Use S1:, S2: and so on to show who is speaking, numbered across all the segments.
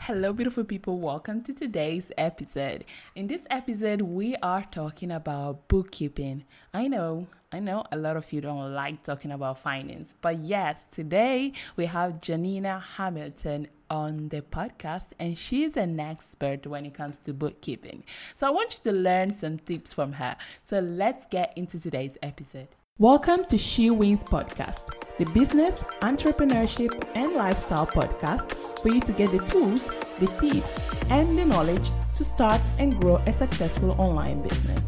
S1: Hello, beautiful people. Welcome to today's episode. In this episode, we are talking about bookkeeping. I know, I know a lot of you don't like talking about finance, but yes, today we have Janina Hamilton on the podcast, and she's an expert when it comes to bookkeeping. So I want you to learn some tips from her. So let's get into today's episode. Welcome to She Wins Podcast, the business, entrepreneurship, and lifestyle podcast for you to get the tools, the tips, and the knowledge to start and grow a successful online business.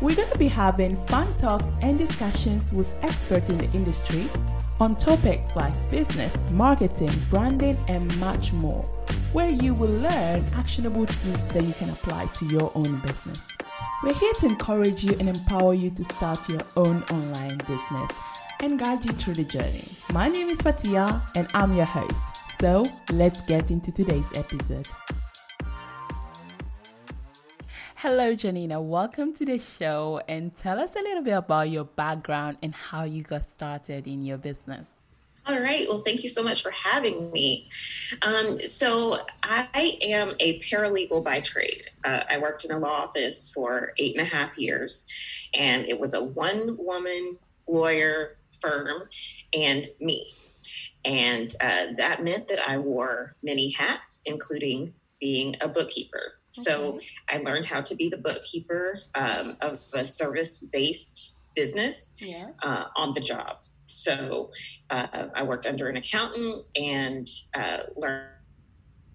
S1: We're going to be having fun talks and discussions with experts in the industry on topics like business, marketing, branding, and much more, where you will learn actionable tips that you can apply to your own business. We're here to encourage you and empower you to start your own online business and guide you through the journey. My name is Fatia and I'm your host. So let's get into today's episode. Hello, Janina. Welcome to the show and tell us a little bit about your background and how you got started in your business.
S2: All right. Well, thank you so much for having me. Um, so, I am a paralegal by trade. Uh, I worked in a law office for eight and a half years, and it was a one woman lawyer firm and me. And uh, that meant that I wore many hats, including being a bookkeeper. So, I learned how to be the bookkeeper um, of a service based business yeah. uh, on the job. So uh, I worked under an accountant and uh, learned,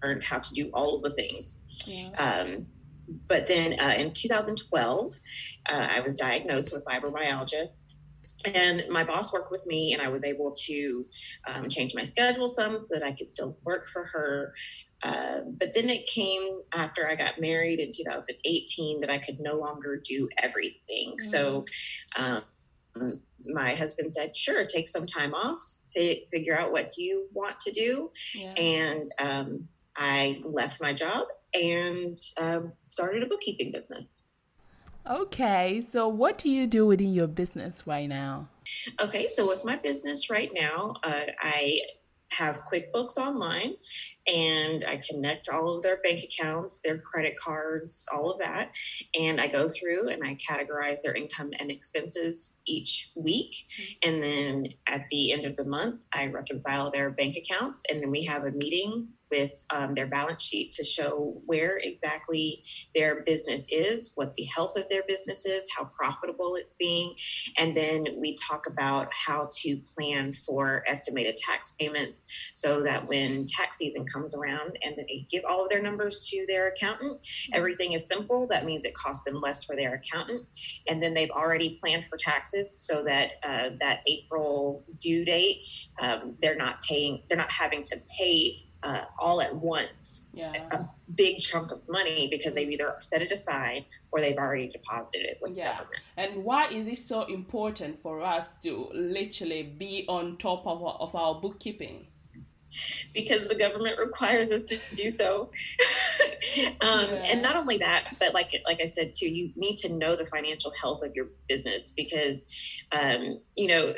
S2: learned how to do all of the things. Yeah. Um, but then uh, in 2012, uh, I was diagnosed with fibromyalgia. And my boss worked with me, and I was able to um, change my schedule some so that I could still work for her. Uh, but then it came after I got married in 2018 that I could no longer do everything. Mm-hmm. So um, my husband said, sure, take some time off, fi- figure out what you want to do. Yeah. And um, I left my job and um, started a bookkeeping business.
S1: Okay, so what do you do within your business right now?
S2: Okay, so with my business right now, uh, I have QuickBooks Online and I connect all of their bank accounts, their credit cards, all of that. And I go through and I categorize their income and expenses each week. Mm-hmm. And then at the end of the month, I reconcile their bank accounts. And then we have a meeting with um, their balance sheet to show where exactly their business is, what the health of their business is, how profitable it's being. And then we talk about how to plan for estimated tax payments so that when tax season comes around and they give all of their numbers to their accountant, everything is simple. That means it costs them less for their accountant. And then they've already planned for taxes so that uh, that April due date, um, they're not paying, they're not having to pay uh, all at once yeah. a big chunk of money because they've either set it aside or they've already deposited it with yeah. government.
S1: And why is it so important for us to literally be on top of our, of our bookkeeping?
S2: Because the government requires us to do so. um, yeah. And not only that, but like like I said too, you need to know the financial health of your business because, um, you know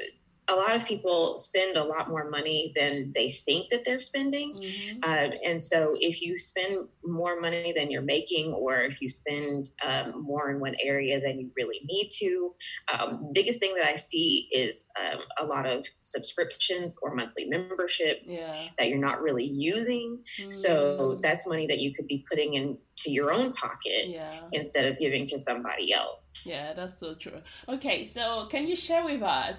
S2: a lot of people spend a lot more money than they think that they're spending. Mm-hmm. Uh, and so if you spend more money than you're making, or if you spend um, more in one area than you really need to, um, biggest thing that I see is um, a lot of subscriptions or monthly memberships yeah. that you're not really using. Mm-hmm. So mm. that's money that you could be putting into your own pocket yeah. instead of giving to somebody else.
S1: Yeah, that's so true. Okay, so can you share with us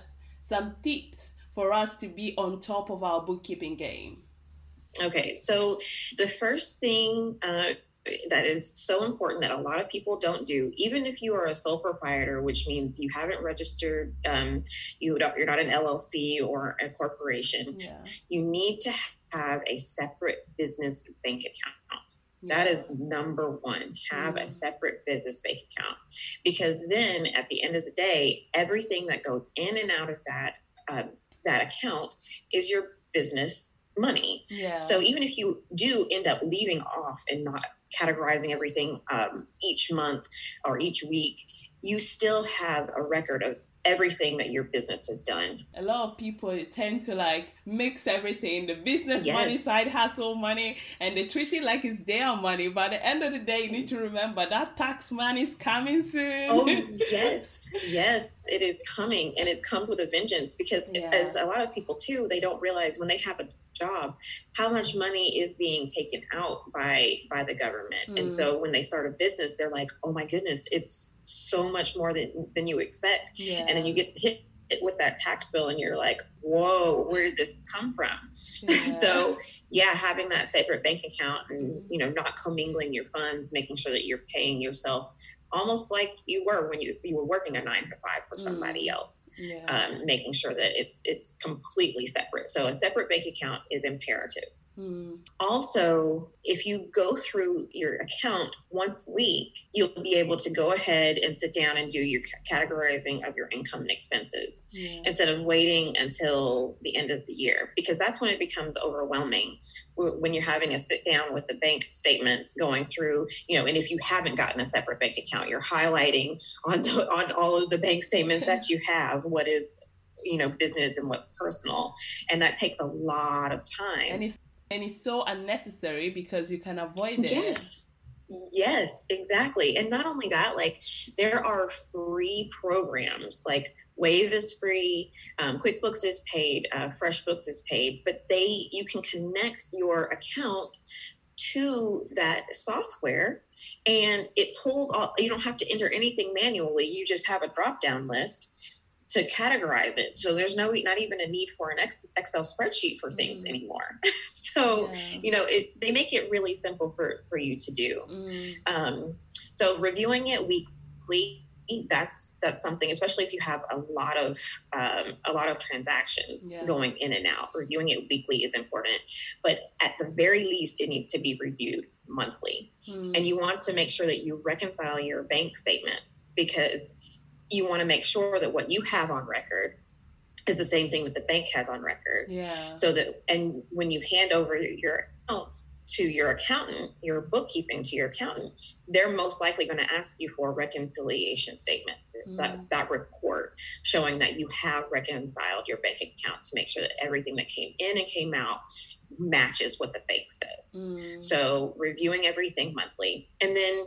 S1: some tips for us to be on top of our bookkeeping game?
S2: Okay, so the first thing uh, that is so important that a lot of people don't do, even if you are a sole proprietor, which means you haven't registered, um, you don't, you're not an LLC or a corporation. Yeah. You need to have a separate business bank account. That is number one. Have mm-hmm. a separate business bank account because then at the end of the day, everything that goes in and out of that uh, that account is your business money. Yeah. So even if you do end up leaving off and not categorizing everything um, each month or each week, you still have a record of everything that your business has done.
S3: A lot of people tend to like mix everything the business yes. money, side hustle money, and they treat it like it's their money. But at the end of the day, you need to remember that tax money is coming soon.
S2: Oh, yes, yes, it is coming, and it comes with a vengeance because, yeah. as a lot of people too, they don't realize when they have a job how much money is being taken out by by the government mm. and so when they start a business they're like oh my goodness it's so much more than than you expect yeah. and then you get hit with that tax bill and you're like whoa where did this come from yeah. so yeah having that separate bank account and you know not commingling your funds making sure that you're paying yourself almost like you were when you you were working a nine to five for somebody mm. else, yeah. um, making sure that it's it's completely separate. So a separate bank account is imperative. Mm. Also, if you go through your account once a week, you'll be able to go ahead and sit down and do your categorizing of your income and expenses yeah. instead of waiting until the end of the year, because that's when it becomes overwhelming when you're having a sit down with the bank statements going through, you know, and if you haven't gotten a separate bank account, you're highlighting on, the, on all of the bank statements that you have what is you know business and what personal and that takes a lot of time
S3: and it's so unnecessary because you can avoid it.
S2: Yes. Yes, exactly. And not only that, like there are free programs like Wave is free, um, QuickBooks is paid, uh, FreshBooks is paid, but they you can connect your account to that software and it pulls all you don't have to enter anything manually you just have a drop down list to categorize it. So there's no not even a need for an Excel spreadsheet for things mm. anymore. so yeah. you know it, they make it really simple for for you to do. Mm. Um, so reviewing it weekly that's that's something especially if you have a lot of um, a lot of transactions yeah. going in and out reviewing it weekly is important but at the very least it needs to be reviewed monthly mm. and you want to make sure that you reconcile your bank statements because you want to make sure that what you have on record is the same thing that the bank has on record.
S3: Yeah.
S2: So that, and when you hand over your accounts to your accountant, your bookkeeping to your accountant, they're most likely going to ask you for a reconciliation statement, mm. that, that report showing that you have reconciled your bank account to make sure that everything that came in and came out matches what the bank says. Mm. So reviewing everything monthly. And then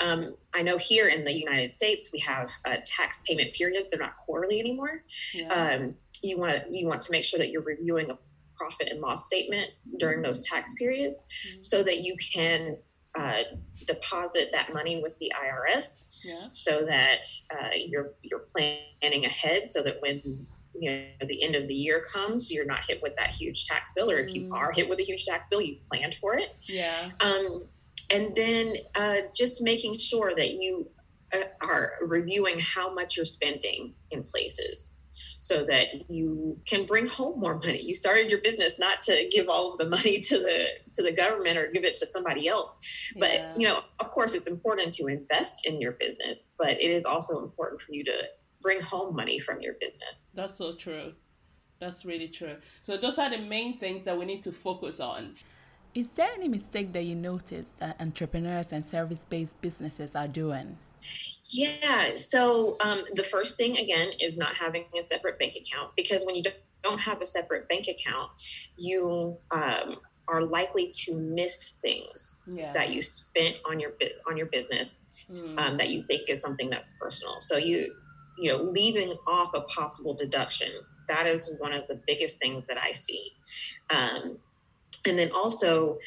S2: um, I know here in the United States, we have uh, tax payment periods. They're not quarterly anymore. Yeah. Um, you want to you want to make sure that you're reviewing a profit and loss statement during those tax periods mm-hmm. so that you can uh, deposit that money with the IRS yeah. so that uh, you're you're planning ahead so that when you know the end of the year comes you're not hit with that huge tax bill or if you mm. are hit with a huge tax bill you've planned for it
S3: yeah
S2: um, and then uh, just making sure that you uh, are reviewing how much you're spending in places so that you can bring home more money. You started your business not to give all of the money to the to the government or give it to somebody else. But yeah. you know, of course it's important to invest in your business, but it is also important for you to bring home money from your business.
S3: That's so true. That's really true. So those are the main things that we need to focus on. Is there any mistake that you notice that entrepreneurs and service-based businesses are doing?
S2: Yeah. So um, the first thing again is not having a separate bank account because when you don't have a separate bank account, you um, are likely to miss things yeah. that you spent on your on your business mm. um, that you think is something that's personal. So you you know leaving off a possible deduction that is one of the biggest things that I see. Um, and then also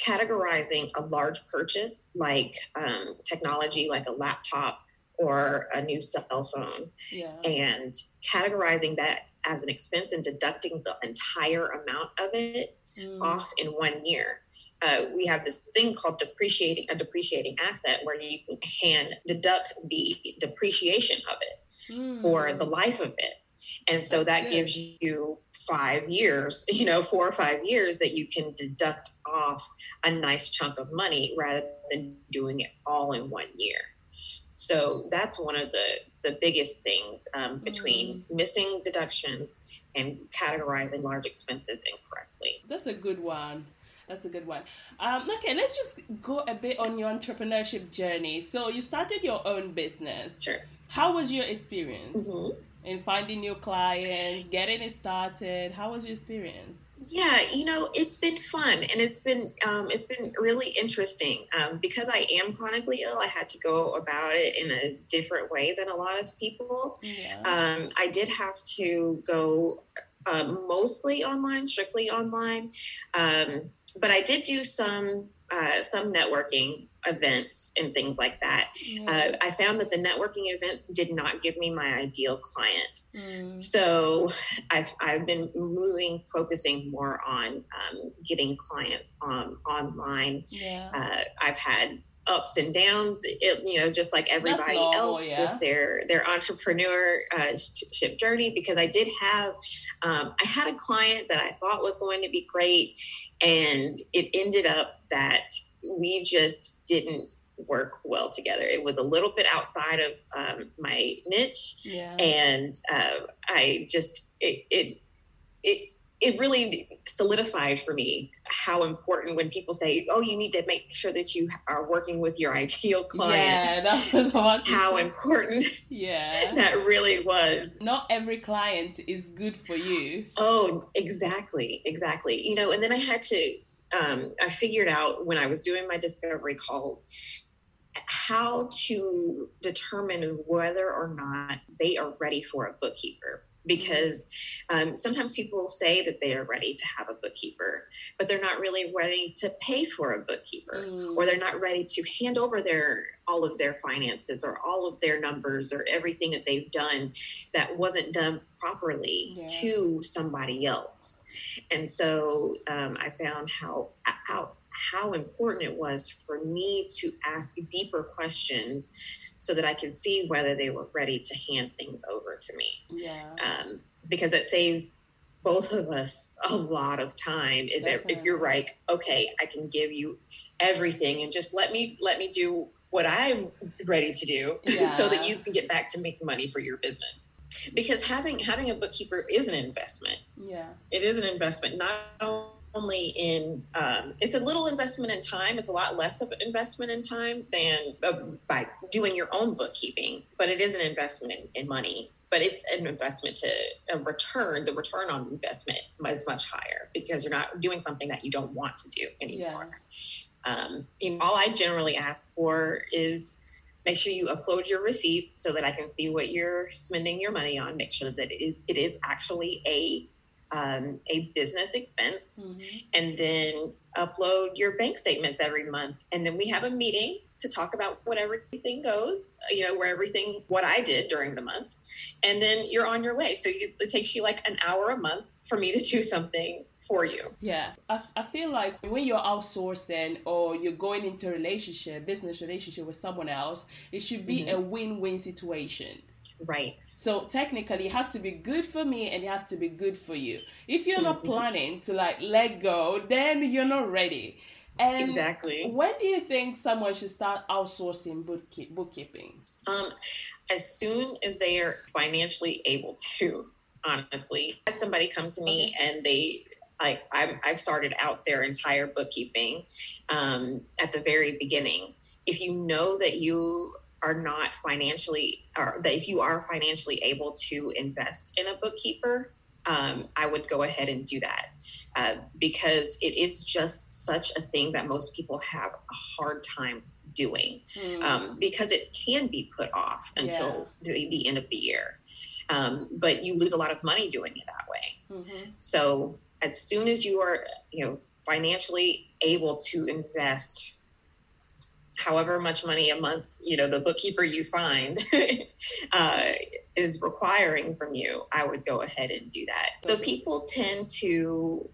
S2: categorizing a large purchase like um, technology, like a laptop or a new cell phone, yeah. and categorizing that as an expense and deducting the entire amount of it mm. off in one year. Uh, we have this thing called depreciating a depreciating asset where you can deduct the depreciation of it mm. for the life of it And so
S3: That's
S2: that
S3: good.
S2: gives you five years, you know, four or five years that you can deduct off a nice chunk of money rather than doing it all in one year. So that's one of the the biggest things um, between missing deductions and categorizing large expenses incorrectly.
S3: That's a good one. That's a good one. Um, okay, let's just go a bit on your entrepreneurship journey. So you started your own business.
S2: Sure.
S3: How was your experience
S2: hmm
S3: in finding new clients, getting it started? How was your experience?
S2: Yeah, you know, it's been fun and it's been um, it's been really interesting um, because I am chronically ill. I had to go about it in a different way than a lot of people.
S3: Yeah.
S2: Um, I did have to go um, mostly online, strictly online, um, but I did do some uh, some networking events and things like that. Uh, I found that the networking events did not give me my ideal client.
S3: Mm,
S2: So I've, I've been moving, focusing more on um, getting clients on online.
S3: yeah.
S2: Uh, I've had ups and downs, it, you know, just like everybody
S3: normal,
S2: else
S3: yeah.
S2: with their their entrepreneurship journey. Because I did have, um, I had a client that I thought was going to be great, and it ended up that we just didn't work well together. It was a little bit outside of um, my niche
S3: yeah.
S2: and uh, I just it it it it really solidified for me how important when people say, "Oh, you need to make sure that you are working with your ideal client."
S3: Yeah, that was what
S2: How important
S3: Yeah.
S2: that really was.
S3: Not every client is good for you.
S2: Oh, exactly, exactly. You know, and then I had to. Um, I figured out when I was doing my discovery calls how to determine whether or not they are ready for a bookkeeper. Because um, sometimes people say that they are ready to have a bookkeeper, but they're not really ready to pay for a bookkeeper,
S3: Mm,
S2: or they're not ready to hand over their all of their finances or all of their numbers or everything that they've done that wasn't done properly
S3: Yeah.
S2: to somebody else. And so um, I found how how how important it was for me to ask deeper questions so that I could see whether they were ready to hand things over to me.
S3: yeah.
S2: Um, because it saves both of us a lot of time if, if you're like, okay, I can give you everything and just let me let me do what I'm ready to do so that you can get back to make money for your business. Because having having a bookkeeper is an investment.
S3: Yeah.
S2: it is an investment not only in um, it's a little investment in time it's a lot less of an investment in time than uh, by doing your own bookkeeping but it is an investment in, in money. But it's an investment to a return the return on investment is much higher because you're not doing something that you don't want to do anymore. Um, you know, all i generally ask for is make sure you upload your receipts so that i can see what you're spending your money on. Make sure that it is, it is actually a um, a business expense.
S3: Hmm
S2: and then upload your bank statements every month. And then we have a meeting to talk about what everything goes you know where everything what i did during the month. And then you're on your way. So you, it takes you like an hour a month for me to do something for you
S3: Yeah, I, I feel like when you're outsourcing or you're going into a relationship, business relationship with someone else, it should be
S2: Mhm.
S3: a win-win situation.
S2: right
S3: So technically, it has to be good for me and it has to be good for you. If you're not
S2: Mhm.
S3: planning to like let go, then you're not ready. And
S2: exactly
S3: when do you think someone should start outsourcing bookkeep- bookkeeping?
S2: um, as soon as they are financially able to honestly I had somebody come to me and they like I'm, i've started out their entire bookkeeping um, at the very beginning if you know that you are not financially or that if you are financially able to invest in a bookkeeper um, i would go ahead and do that uh, because it is just such a thing that most people have a hard time doing
S3: Hmm.
S2: um, because it can be put off until the, the end of the year. Um, but you lose a lot of money doing it that way.
S3: Mhm.
S2: So as soon as you are, you know, financially able to invest however much money a month, you know, the bookkeeper you find uh, is requiring from you, I would go ahead and do that. So people tend to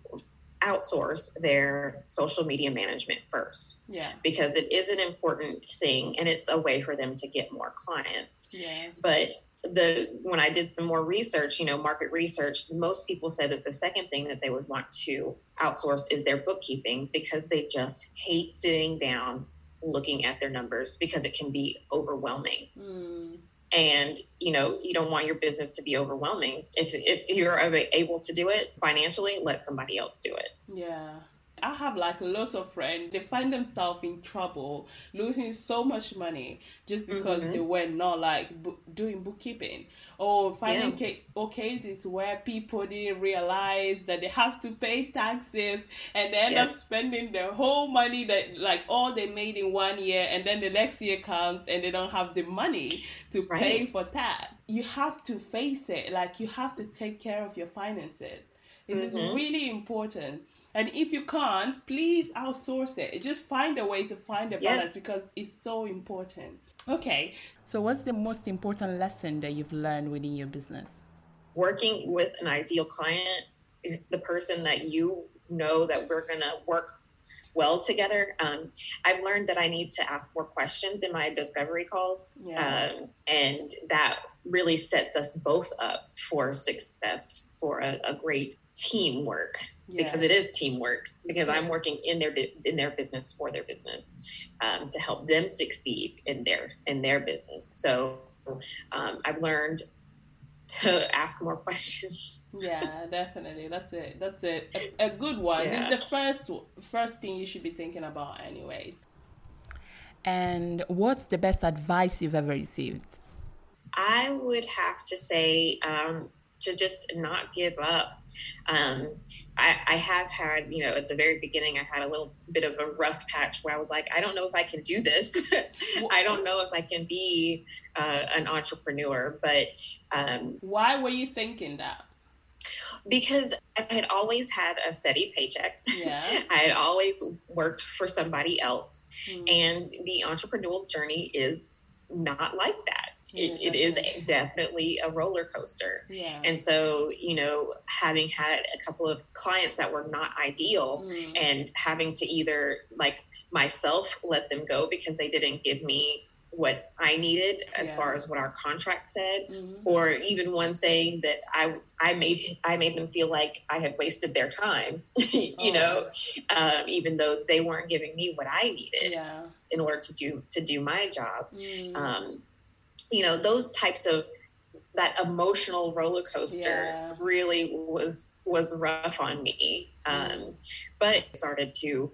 S2: outsource their social media management first
S3: Yeah,
S2: because it is an important thing and it's a way for them to get more clients.
S3: yeah,
S2: But the when I did some more research, you know, market research, most people said that the second thing that they would want to outsource is their bookkeeping because they just hate sitting down looking at their numbers because it can be overwhelming. Mm. And you know, you don't want your business to be overwhelming. If, if you're able to do it financially, let somebody else do it.
S3: Yeah. I have like lots of friends. They find themselves in trouble, losing so much money just because mm-hmm. they were not like bu- doing bookkeeping, or finding yeah. ca- or cases where people didn't realize that they have to pay taxes and they end yes. up spending their whole money that like all they made in one year, and then the next year comes and they don't have the money to right. pay for that. You have to face it. Like you have to take care of your finances. It mm-hmm. is really important and if you can't, please outsource it. Just find a way to find a balance yes. because it's so important. Okay. So, what's the most important lesson that you've learned within your business?
S2: Working with an ideal client, the person that you know that we're going to work well together. Um, I've learned that I need to ask more questions in my discovery calls. Yeah. Um, and that really sets us both up for success for a, a great teamwork because it is teamwork because i'm working in their in their business for their business um, to help them succeed in their in their business. So um, i've learned to ask more questions.
S3: Yeah definitely. That's it. That's it. A, a good one. Yeah. it's the first first thing you should be thinking about anyways. And what's the best advice you've ever received?
S2: I would have to say um, to just not give up um, I, I, have had, you know, at the very beginning, I had a little bit of a rough patch where I was like, I don't know if I can do this. I don't know if I can be uh, an entrepreneur. But um,
S3: why were you thinking that?
S2: Because I had always had a steady paycheck. Yeah. I had always worked for somebody else. Mm. And the entrepreneurial journey is not like that it, it is definitely a roller coaster. Yeah. And so, you know, having had a couple of clients that were not ideal mm. and having to either like myself let them go because they didn't give me what I needed as yeah. far as what our contract said, mm-hmm. or even one saying that I I made I made them feel like I had wasted their time, you oh. know, um, even though they weren't giving me what I needed yeah. in order to do to do my job. Mm. Um, you know those types of that emotional roller coaster yeah. really was was rough on me um, mm. but started to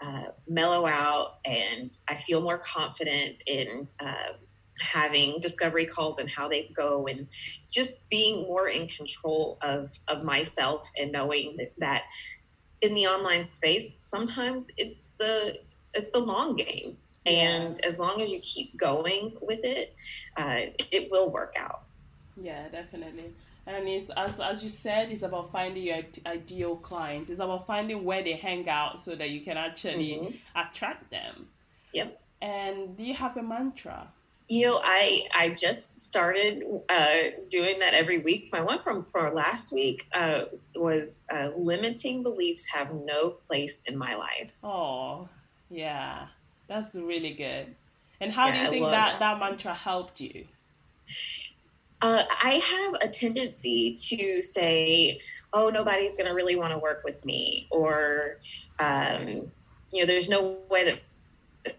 S2: uh, mellow out and i feel more confident in uh, having discovery calls and how they go and just being more in control of of myself and knowing that, that in the online space sometimes it's the it's the long game and as long as you keep going with it uh, it will work out.
S3: Yeah definitely. And it's as, as you said it's about finding your ideal clients. It's about finding where they hang out so that you can actually mm-hmm. attract them.
S2: Yep.
S3: And do you have a mantra?
S2: You know i i just started uh, doing that every week. My one from for last week uh, was uh, limiting beliefs have no place in my life.
S3: Oh yeah that's really good. And how yeah, do you think that, that mantra helped you?
S2: Uh, I have a tendency to say, oh, nobody's going to really want to work with me. Or, um, you know, there's no way that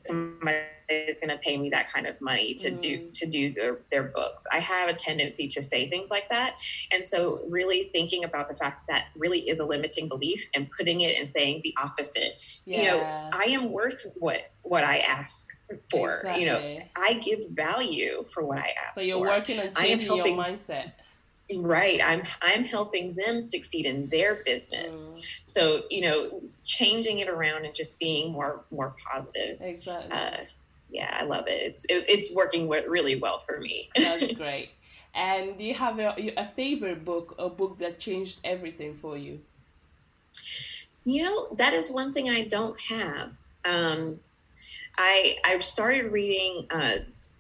S2: somebody is going to pay me that kind of money to mm. do to do their, their books i have a tendency to say things like that and so really thinking about the fact that really is a limiting belief and putting it and saying the opposite yeah. you know i am worth what what i ask for exactly. you know i give value for what i ask for.
S3: so you're for. working on changing helping, your mindset
S2: right i'm i'm helping them succeed in their business mm. so you know changing it around and just being more more positive
S3: exactly uh,
S2: yeah, I love it. It's it, it's working really well for me.
S3: That's great. And do you have a, a favorite book, a book that changed everything for you?
S2: You know, that is one thing I don't have. Um, I I started reading uh,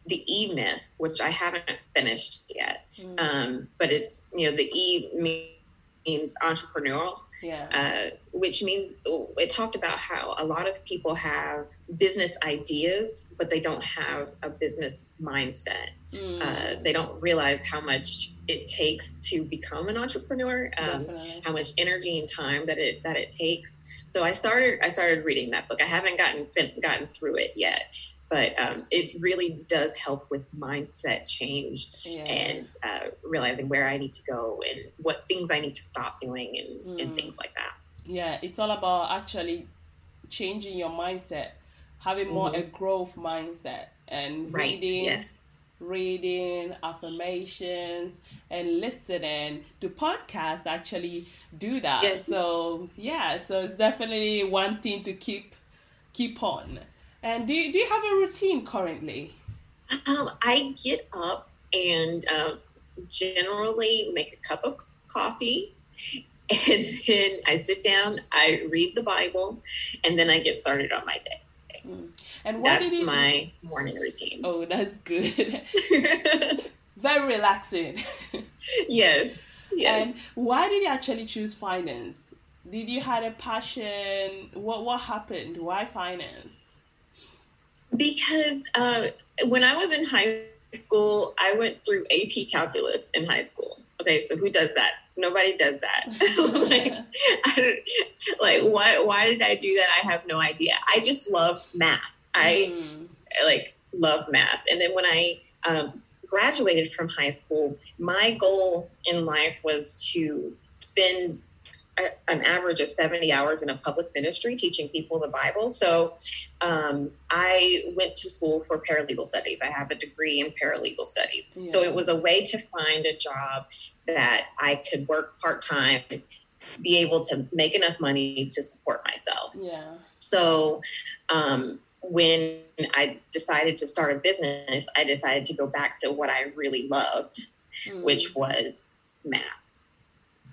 S2: the E Myth, which I haven't finished yet. Mm. Um, but it's you know the E means entrepreneurial,
S3: Yeah.
S2: uh, which means it talked about how a lot of people have business ideas, but they don't have a business mindset.
S3: Mm,
S2: Uh, they don't realize how much it takes to become an entrepreneur. Um, how much energy and time that it that it takes. So I started I started reading that book. I haven't gotten fin- gotten through it yet, but um, it really does help with mindset change
S3: Yeah.
S2: and uh, realizing where I need to go and what things I need to stop doing and, and
S3: Mm.
S2: things like that.
S3: yeah, it's all about actually changing your mindset, having more a growth mindset, and
S2: Mm-hmm. Right?
S3: reading,
S2: Yes.
S3: reading affirmations, and listening to podcasts. Actually, do that.
S2: Yes.
S3: So yeah, so it's definitely one thing to keep keep on. And do you, do you have a routine currently?
S2: Um, I get up and um, generally make a cup of coffee. And then I sit down, I read the Bible, and then I get started on my day.
S3: And what
S2: That's
S3: you?
S2: my morning routine.
S3: Oh, that's good. Very relaxing.
S2: yes. Yes.
S3: And why did you actually choose finance? Did you had a passion? What what happened? Why finance?
S2: Because uh, when I was in high school, I went through AP calculus in high school. Okay, so who does that? Nobody does that. like, I like why? Why did I do that? I have no idea. I just love math. I
S3: Mm,
S2: like love math. And then when I um, graduated from high school, my goal in life was to spend an average of 70 hours in a public ministry teaching people the Bible. So um, I went to school for paralegal studies. I have a degree in paralegal studies. So it was a way to find a job that I could work part time, be able to make enough money to support myself.
S3: yeah.
S2: So um, when I decided to start a business, I decided to go back to what I really loved,
S3: Mm,
S2: which was math.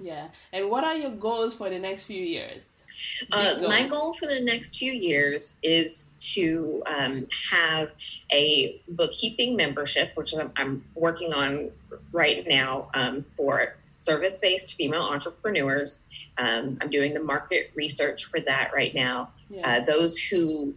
S3: Yeah. And what are your goals for the next few years?
S2: Uh, my goal for the next few years is to um, have a bookkeeping membership, which I'm, I'm working on right now um, for service based female entrepreneurs. Um, I'm doing the market research for that right now.
S3: Yeah.
S2: uh, those who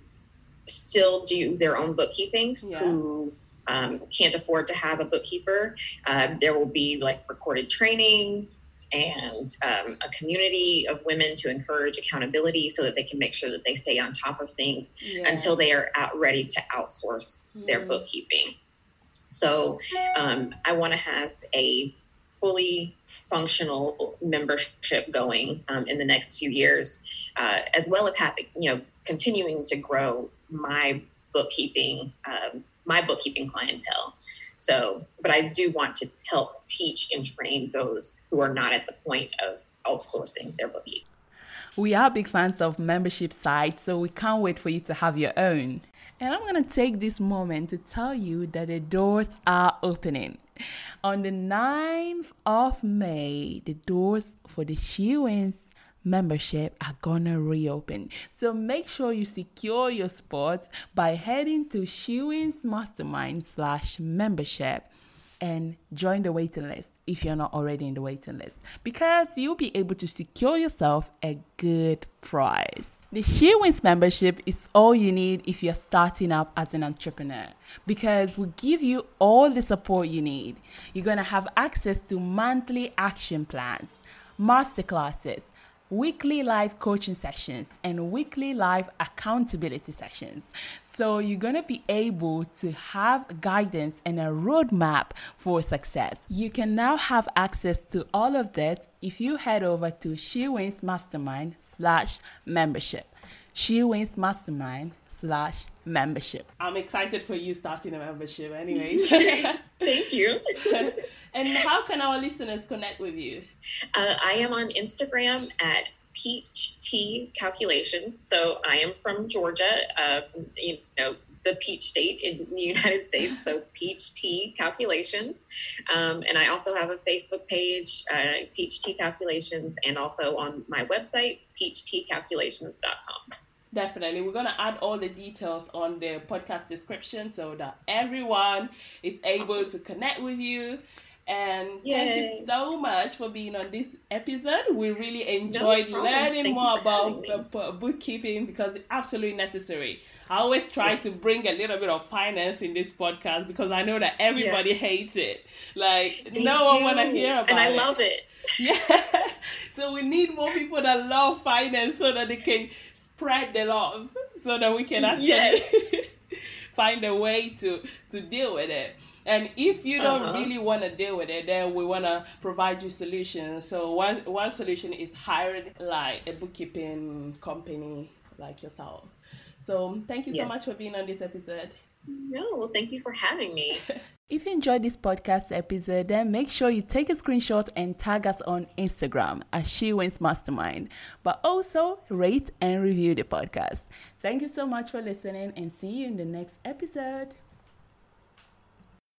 S2: still do their own bookkeeping
S3: Yeah.
S2: who um, can't afford to have a bookkeeper uh, there will be like recorded trainings and um, a community of women to encourage accountability so that they can make sure that they stay on top of things
S3: yeah.
S2: until they are out ready to outsource their
S3: Mm.
S2: bookkeeping so um, i want to have a fully functional membership going um, in the next few years uh, as well as having you know continuing to grow my bookkeeping um, my bookkeeping clientele so but i do want to help teach and train those who are not at the point of outsourcing their bookkeeping
S3: We are big fans of membership sites, so we can't wait for you to have your own. And I'm going to take this moment to tell you that the doors are opening. On the 9th of May, the doors for the She Wins membership are gonna reopen. So make sure you secure your spot by heading to She Wins Mastermind slash membership and join the waiting list if you're not already in the waiting list because you'll be able to secure yourself a good price. The She Wins membership is all you need if you're starting up as an entrepreneur because we give you all the support you need. You're going to have access to monthly action plans, masterclasses, weekly live coaching sessions, and weekly live accountability sessions. So you're going to be able to have guidance and a roadmap for success. You can now have access to all of that if you head over to She Wins Mastermind slash membership. She Wins Mastermind slash membership. I'm excited for you starting a membership anyways.
S2: thank you
S3: and how can our listeners connect with you?
S2: Uh, I am on Instagram at Peach Tea Calculations. So I am from Georgia, uh, you know, the peach state in the United States. So Peach Tea Calculations. Um, and I also have a Facebook page, uh, Peach Tea Calculations, and also on my website, peachteacalculations.com.
S3: Definitely. We're going to add all the details on the podcast description so that everyone is able to connect with you And Yay. thank you so much for being on this episode. We really enjoyed no learning thank more about bookkeeping because it's absolutely necessary. I always try yes. to bring a little bit of finance in this podcast because I know that everybody yeah. hates it. Like they no do. one want to hear about it.
S2: And I love it.
S3: Yeah. so we need more people that love finance so that they can spread the love so that we can actually yes. find a way to to deal with it. And if you don't uh-huh. really want to deal with it, then we want to provide you solutions. So one one solution is hiring like a bookkeeping company like yourself. So thank you so much for being on this episode.
S2: No, well, thank you for having me.
S3: if you enjoyed this podcast episode, then make sure you take a screenshot and tag us on Instagram at She Wins Mastermind. But also rate and review the podcast. Thank you so much for listening and see you in the next episode.